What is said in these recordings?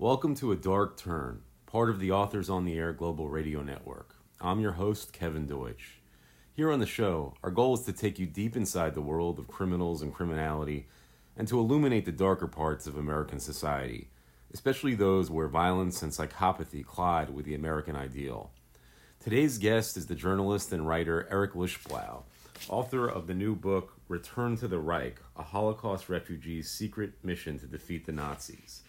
Welcome to A Dark Turn, part of the Authors on the Air Global Radio Network. I'm your host, Kevin Deutsch. Here on the show, our goal is to take you deep inside the world of criminals and criminality and to illuminate the darker parts of American society, especially those where violence and psychopathy collide with the American ideal. Today's guest is the journalist and writer Eric Lichtblau, author of the new book Return to the Reich A Holocaust Refugee's Secret Mission to Defeat the Nazis.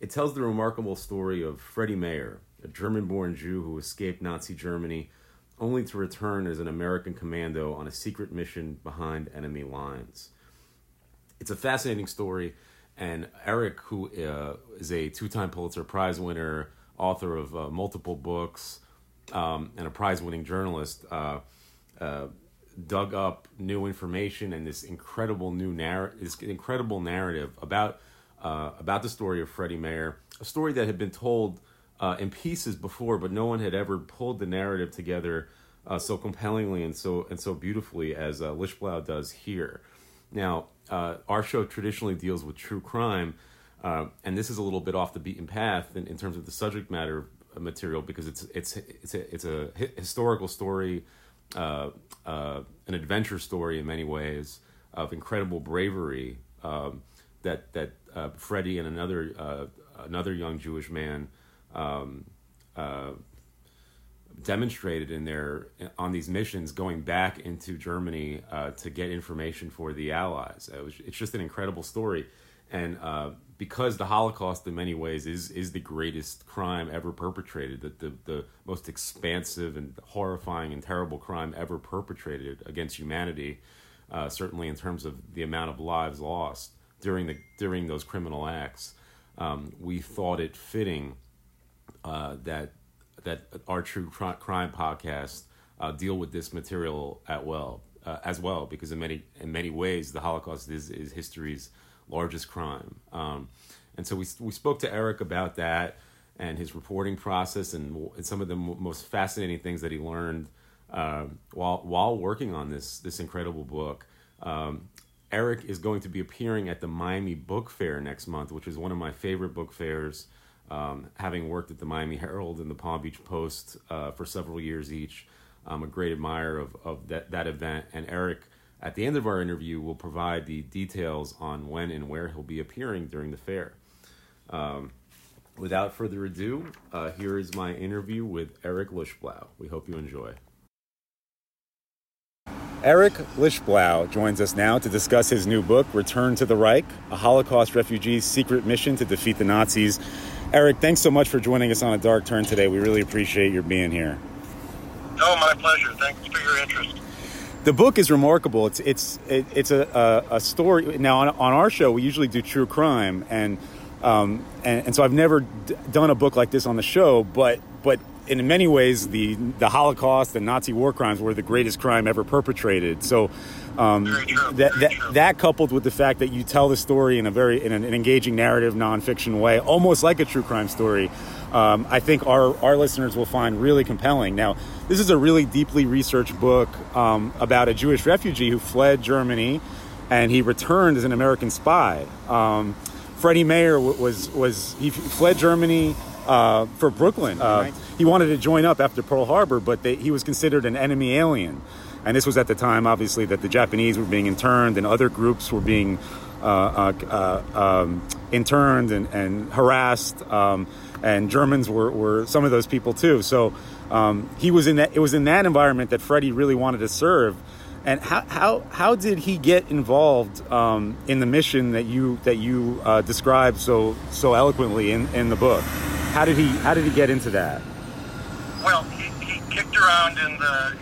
It tells the remarkable story of Freddie Mayer, a German born Jew who escaped Nazi Germany only to return as an American commando on a secret mission behind enemy lines. It's a fascinating story, and Eric, who uh, is a two time Pulitzer Prize winner, author of uh, multiple books, um, and a prize winning journalist, uh, uh, dug up new information and this incredible new narrative, this incredible narrative about uh, about the story of Freddie Mayer, a story that had been told uh, in pieces before, but no one had ever pulled the narrative together uh, so compellingly and so and so beautifully as uh, Lichtblau does here. Now, uh, our show traditionally deals with true crime, uh, and this is a little bit off the beaten path in, in terms of the subject matter material because it's it's it's a, it's a historical story, uh, an adventure story in many ways of incredible bravery. Um, that that uh, Freddie and another uh, another young Jewish man um, uh, demonstrated in their on these missions going back into Germany uh, to get information for the Allies. It was, it's just an incredible story, and uh, because the Holocaust in many ways is is the greatest crime ever perpetrated, the, the the most expansive and horrifying and terrible crime ever perpetrated against humanity. Uh, certainly, in terms of the amount of lives lost, during the during those criminal acts, um, we thought it fitting uh, that that our true crime podcast uh, deal with this material at well uh, as well because in many in many ways the Holocaust is is history's largest crime, um, and so we we spoke to Eric about that and his reporting process and, and some of the m- most fascinating things that he learned uh, while while working on this this incredible book. Um, Eric is going to be appearing at the Miami Book Fair next month, which is one of my favorite book fairs. Um, having worked at the Miami Herald and the Palm Beach Post uh, for several years each, I'm a great admirer of, of that, that event. And Eric, at the end of our interview, will provide the details on when and where he'll be appearing during the fair. Um, without further ado, uh, here is my interview with Eric Lichtblau. We hope you enjoy. Eric Lichtblau joins us now to discuss his new book, Return to the Reich A Holocaust Refugee's Secret Mission to Defeat the Nazis. Eric, thanks so much for joining us on A Dark Turn today. We really appreciate your being here. Oh, my pleasure. Thanks for your interest. The book is remarkable. It's it's it, it's a, a, a story. Now on, on our show, we usually do true crime, and um, and, and so I've never d- done a book like this on the show. But but in many ways, the the Holocaust and Nazi war crimes were the greatest crime ever perpetrated. So um, that that, that coupled with the fact that you tell the story in a very in an, an engaging narrative, nonfiction way, almost like a true crime story, um, I think our our listeners will find really compelling. Now, this is a really deeply researched book um, about a Jewish refugee who fled Germany, and he returned as an American spy. Um, Freddie Mayer was was he fled Germany uh, for Brooklyn. Uh, he wanted to join up after Pearl Harbor, but they, he was considered an enemy alien. And this was at the time, obviously, that the Japanese were being interned and other groups were being uh, uh, uh um, interned and, and harassed. Um, and Germans were, were some of those people too. So um, he was in that. It was in that environment that Freddie really wanted to serve. And how, how, how did he get involved um, in the mission that you that you uh, described so so eloquently in, in the book? How did he how did he get into that? Well, he, he kicked around in the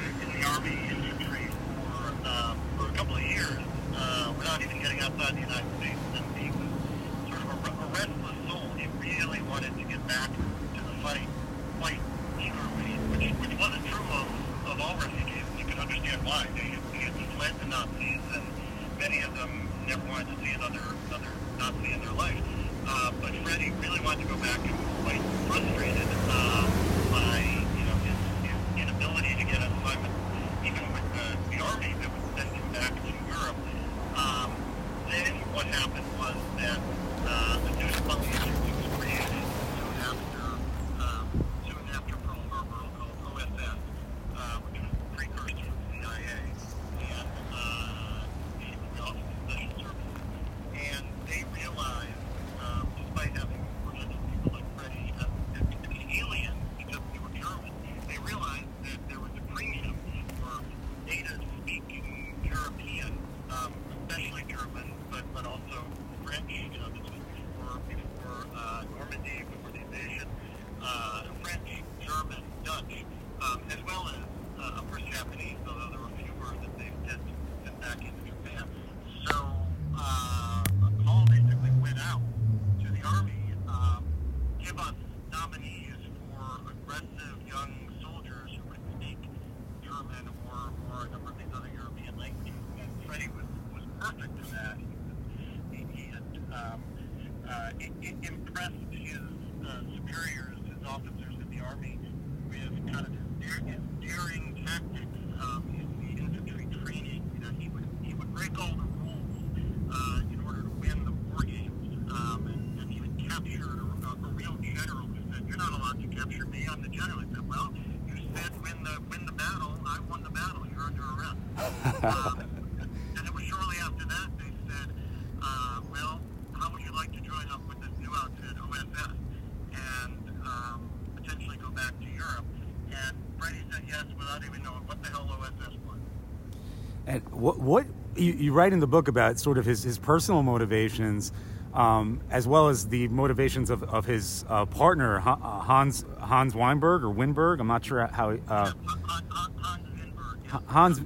and shortly after that, they said, uh, well, how would you like to join up with this new outfit, and um, potentially go back to Europe? And said yes without even knowing what the hell was. And what, what you, you write in the book about sort of his, his personal motivations. Um, as well as the motivations of, of his uh, partner uh, Hans Hans Weinberg or Winberg. I'm not sure how. Uh, Hans Hans, Winberg, yeah. Hans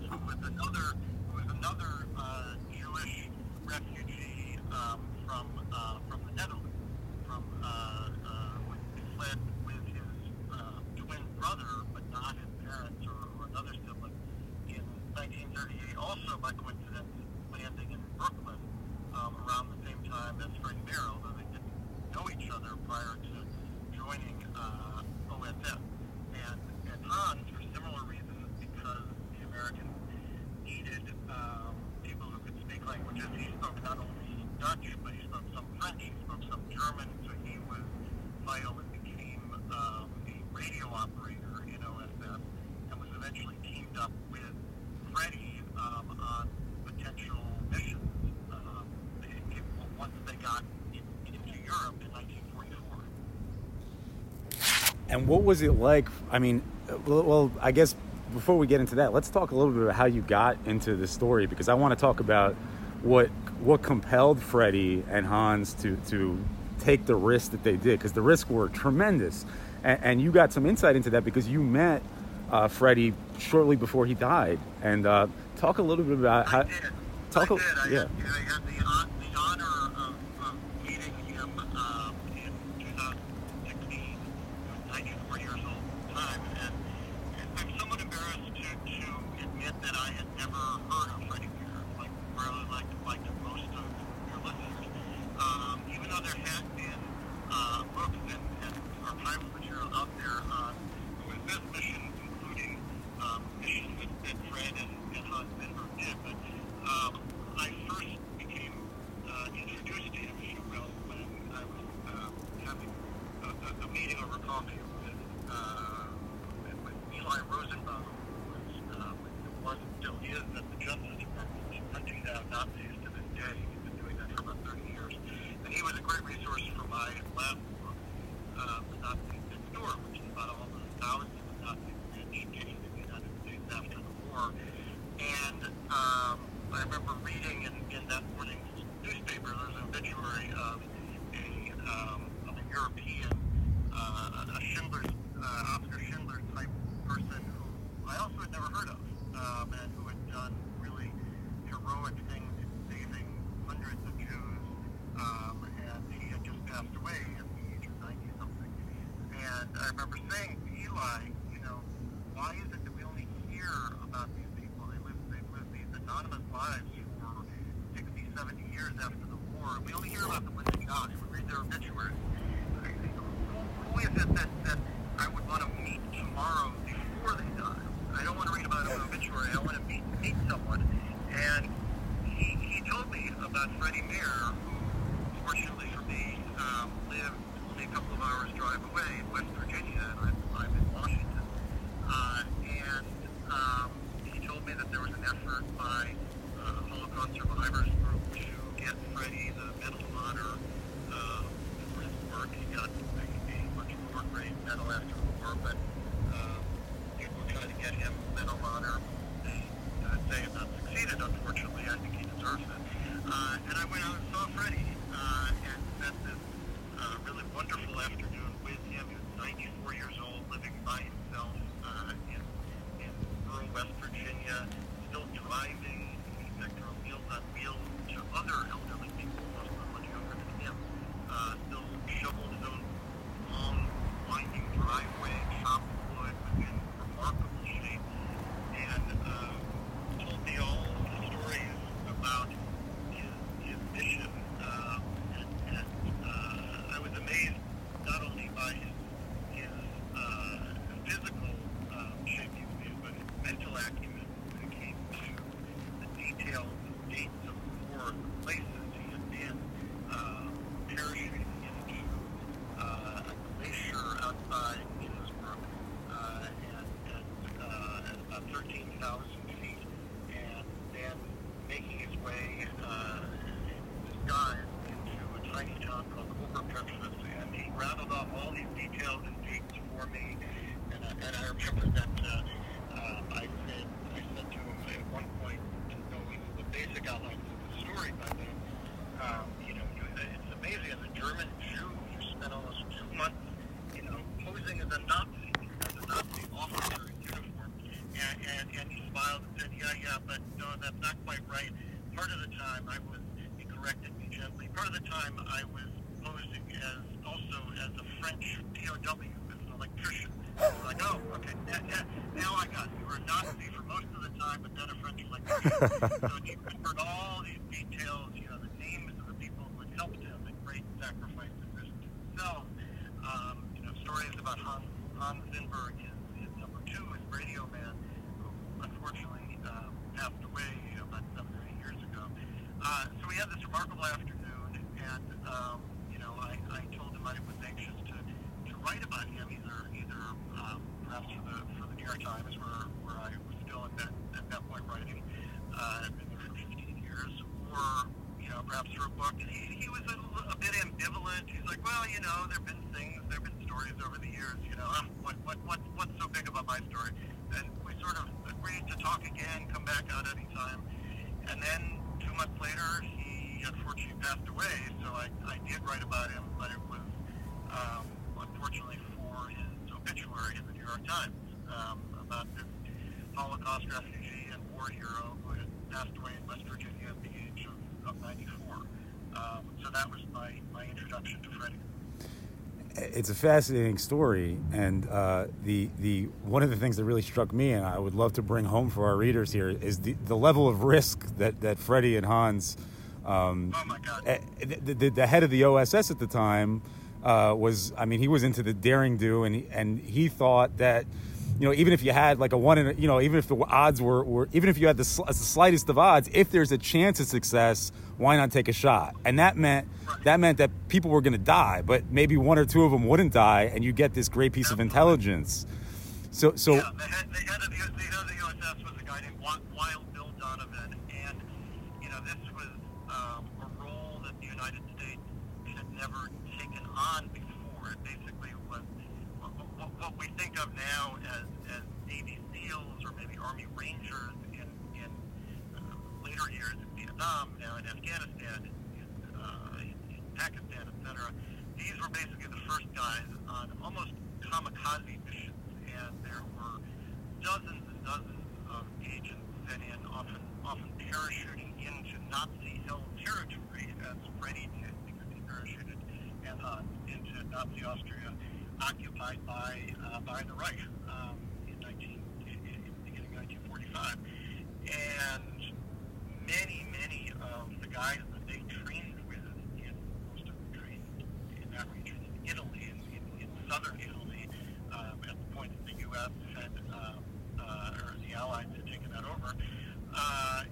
And what was it like? I mean, well, I guess before we get into that, let's talk a little bit about how you got into the story because I want to talk about what what compelled Freddie and Hans to to take the risk that they did because the risks were tremendous, and, and, you got some insight into that because you met uh, Freddie shortly before he died, and uh, talk a little bit about how. I did. Talk I a, did. I, yeah. I had the kind of left to over, but the basic outlines of the story by then, um, you know, you, it's amazing as a German Jew, you spent almost two months, you know, posing as a Nazi, as a Nazi officer in uniform, and, and, and he smiled and said, yeah, yeah, but no, that's not quite right. Part of the time I was, he corrected me gently, part of the time I was posing as also as a French POW, as an electrician. I like, oh, okay, yeah, now I got it. You were a Nazi for most of the time, but then a French electrician. so he remembered all these details, you know, the names of the people who had helped him, the great sacrifice and risk to himself. Um, you know, stories about Hans, Hans Zinberg, his, his number two, his radio man, who unfortunately uh, passed away about seven or eight years ago. Uh, so we had this remarkable afternoon, and um, you know, I, I told him I was anxious to, to write about him, either either um, perhaps for the for the New York Times, where where I was still at that at that point writing, uh, I've been there for 15 years, or you know, perhaps for a book. And he, he was a, a bit ambivalent. He's like, well, you know, there've been things, there've been stories over the years. You know, um, what what what what's so big about my story? And we sort of agreed to talk again, come back out anytime. And then months later, he unfortunately passed away. So I, I did write about him, but it was um, unfortunately for his obituary in the New York Times um, about this Holocaust refugee and war hero who had passed away in West Virginia at the age of, of 94. Um, so that was my, my introduction to Freddie. It's a fascinating story, and uh, the the one of the things that really struck me, and I would love to bring home for our readers here, is the, the level of risk that that Freddie and Hans, um, Oh my God. eh, the, the, the head of the OSS at the time, uh, was I mean he was into the daring do, and he, and he thought that. You know, even if you had like a one in, you know, even if the odds were, were even if you had the, sl- the slightest of odds, if there's a chance of success, why not take a shot? And that meant that meant that people were going to die, but maybe one or two of them wouldn't die, and you get this great piece of intelligence. So, so yeah, the head, the head of the, the the OSS was a guy named Wild Bill Donovan, and you know this was um, a role that the United States had never taken on before. It basically was what, what, we think of now as, as Navy SEALs or maybe Army Rangers in, in uh, later years in Vietnam, now in Afghanistan, in, uh, in, in Pakistan, etc. These were basically the first guys on almost kamikaze missions, and there were dozens and dozens of agents sent in, often often parachuting into Nazi-held territory, as Freddie did, because parachuted and Hans into Nazi Austria, occupied by uh, by the Reich. Um, in 19 in, in beginning of 1945, and many many of the guys that they trained with, in most of them trained in that region, in Italy, in, in, in southern Italy, um, at the point that the U.S. had, um, uh, or the Allies had taken that over, uh,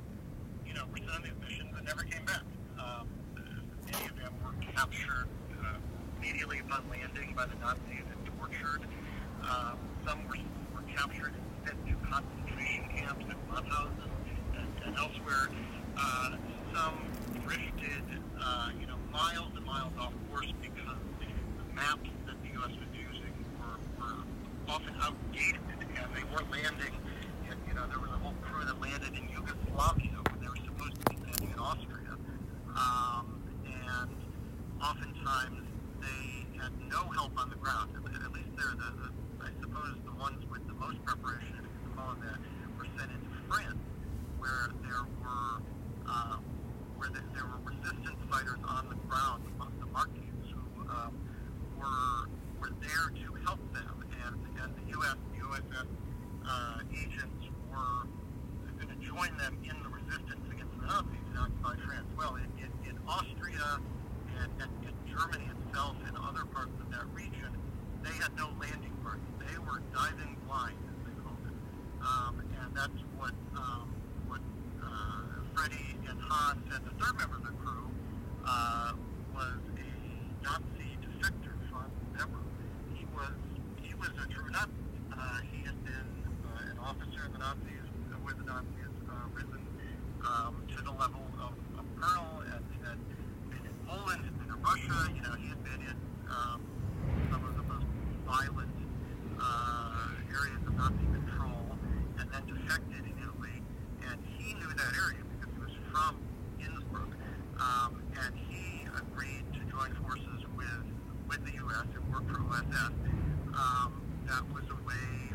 you know, were sent on these missions and never came back. Um, many of them were captured uh, immediately upon landing by the Nazis and tortured. Um, some were, were captured and sent to concentration camps at Mauthausen and, and elsewhere. Uh, some drifted, uh, you know, miles and miles off course because the maps that the U.S. was using were, were often outdated and they weren't landing. You know, there was a whole crew that landed in Yugoslavia when they were supposed to be landing in Austria. Um, and oftentimes they had no help on the ground. At, at least they're the, the, I suppose, the ones with the most preparation, if you can call them that, were sent into France, where there were uh, where the, there were resistance fighters um, that was a way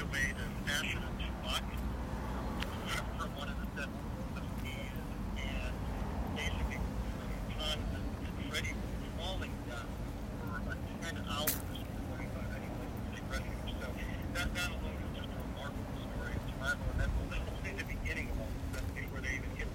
find a way to fashion a uh, from one of the seven and basically uh, and falling down uh, for 10 hours before to. So that, that alone is just a remarkable story of survival. And we'll the beginning of all where they even get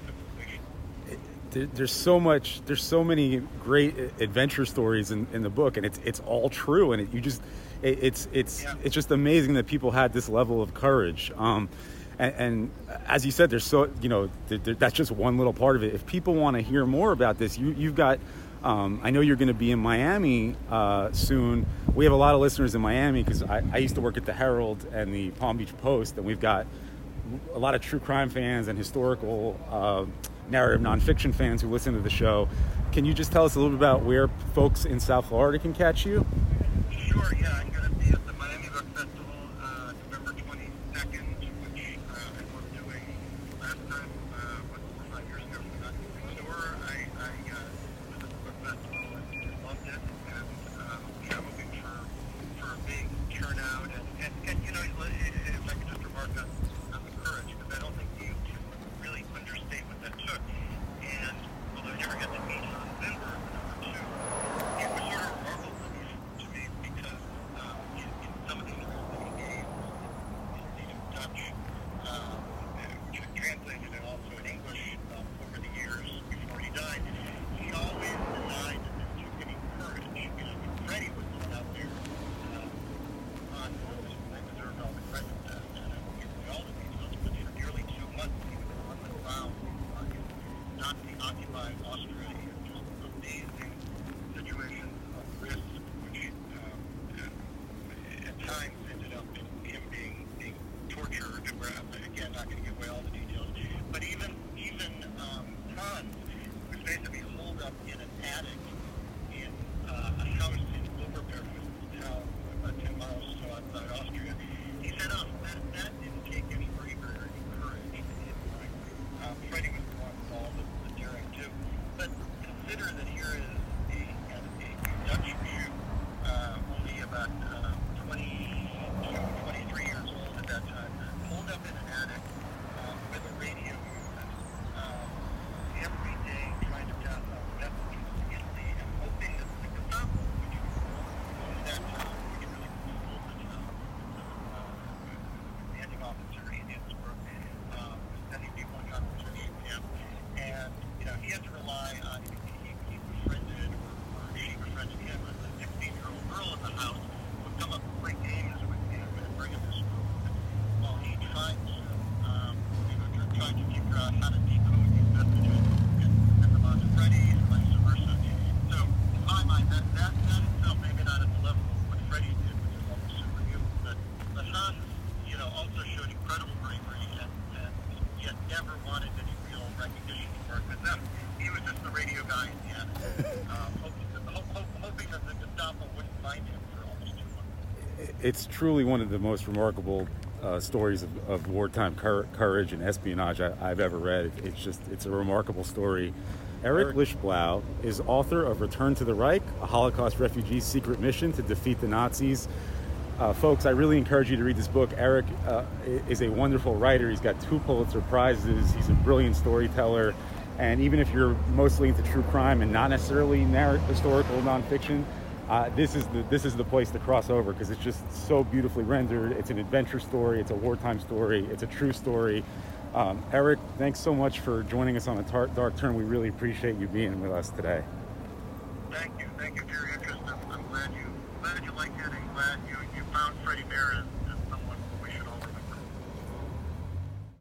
there's so much there's so many great adventure stories in, in the book and it's it's all true and it, you just it, it's it's yeah. it's just amazing that people had this level of courage. Um, and, and, as you said, there's so you know that's just one little part of it. If people want to hear more about this, you you've got. Um, I know you're going to be in Miami uh, soon. We have a lot of listeners in Miami because I, I used to work at the Herald and the Palm Beach Post, and we've got a lot of true crime fans and historical uh, narrative nonfiction fans who listen to the show. Can you just tell us a little bit about where folks in South Florida can catch you? Sure, yeah. It's truly one of the most remarkable uh, stories of, of wartime cour- courage and espionage I, I've ever read. It's just it's a remarkable story. Eric Lichtblau is author of Return to the Reich, a Holocaust refugee's secret mission to defeat the Nazis. Uh, folks, I really encourage you to read this book. Eric uh, is a wonderful writer. He's got two Pulitzer Prizes. He's a brilliant storyteller. And even if you're mostly into true crime and not necessarily narr- historical nonfiction, uh, this is the this is the place to cross over because it's just so beautifully rendered. It's an adventure story. It's a wartime story. It's a true story. Um, Eric, thanks so much for joining us on a tar- dark turn. We really appreciate you being with us today. Thank you. Thank you for your interest. I'm, I'm glad you glad you liked it and glad you, you found Freddie Mayer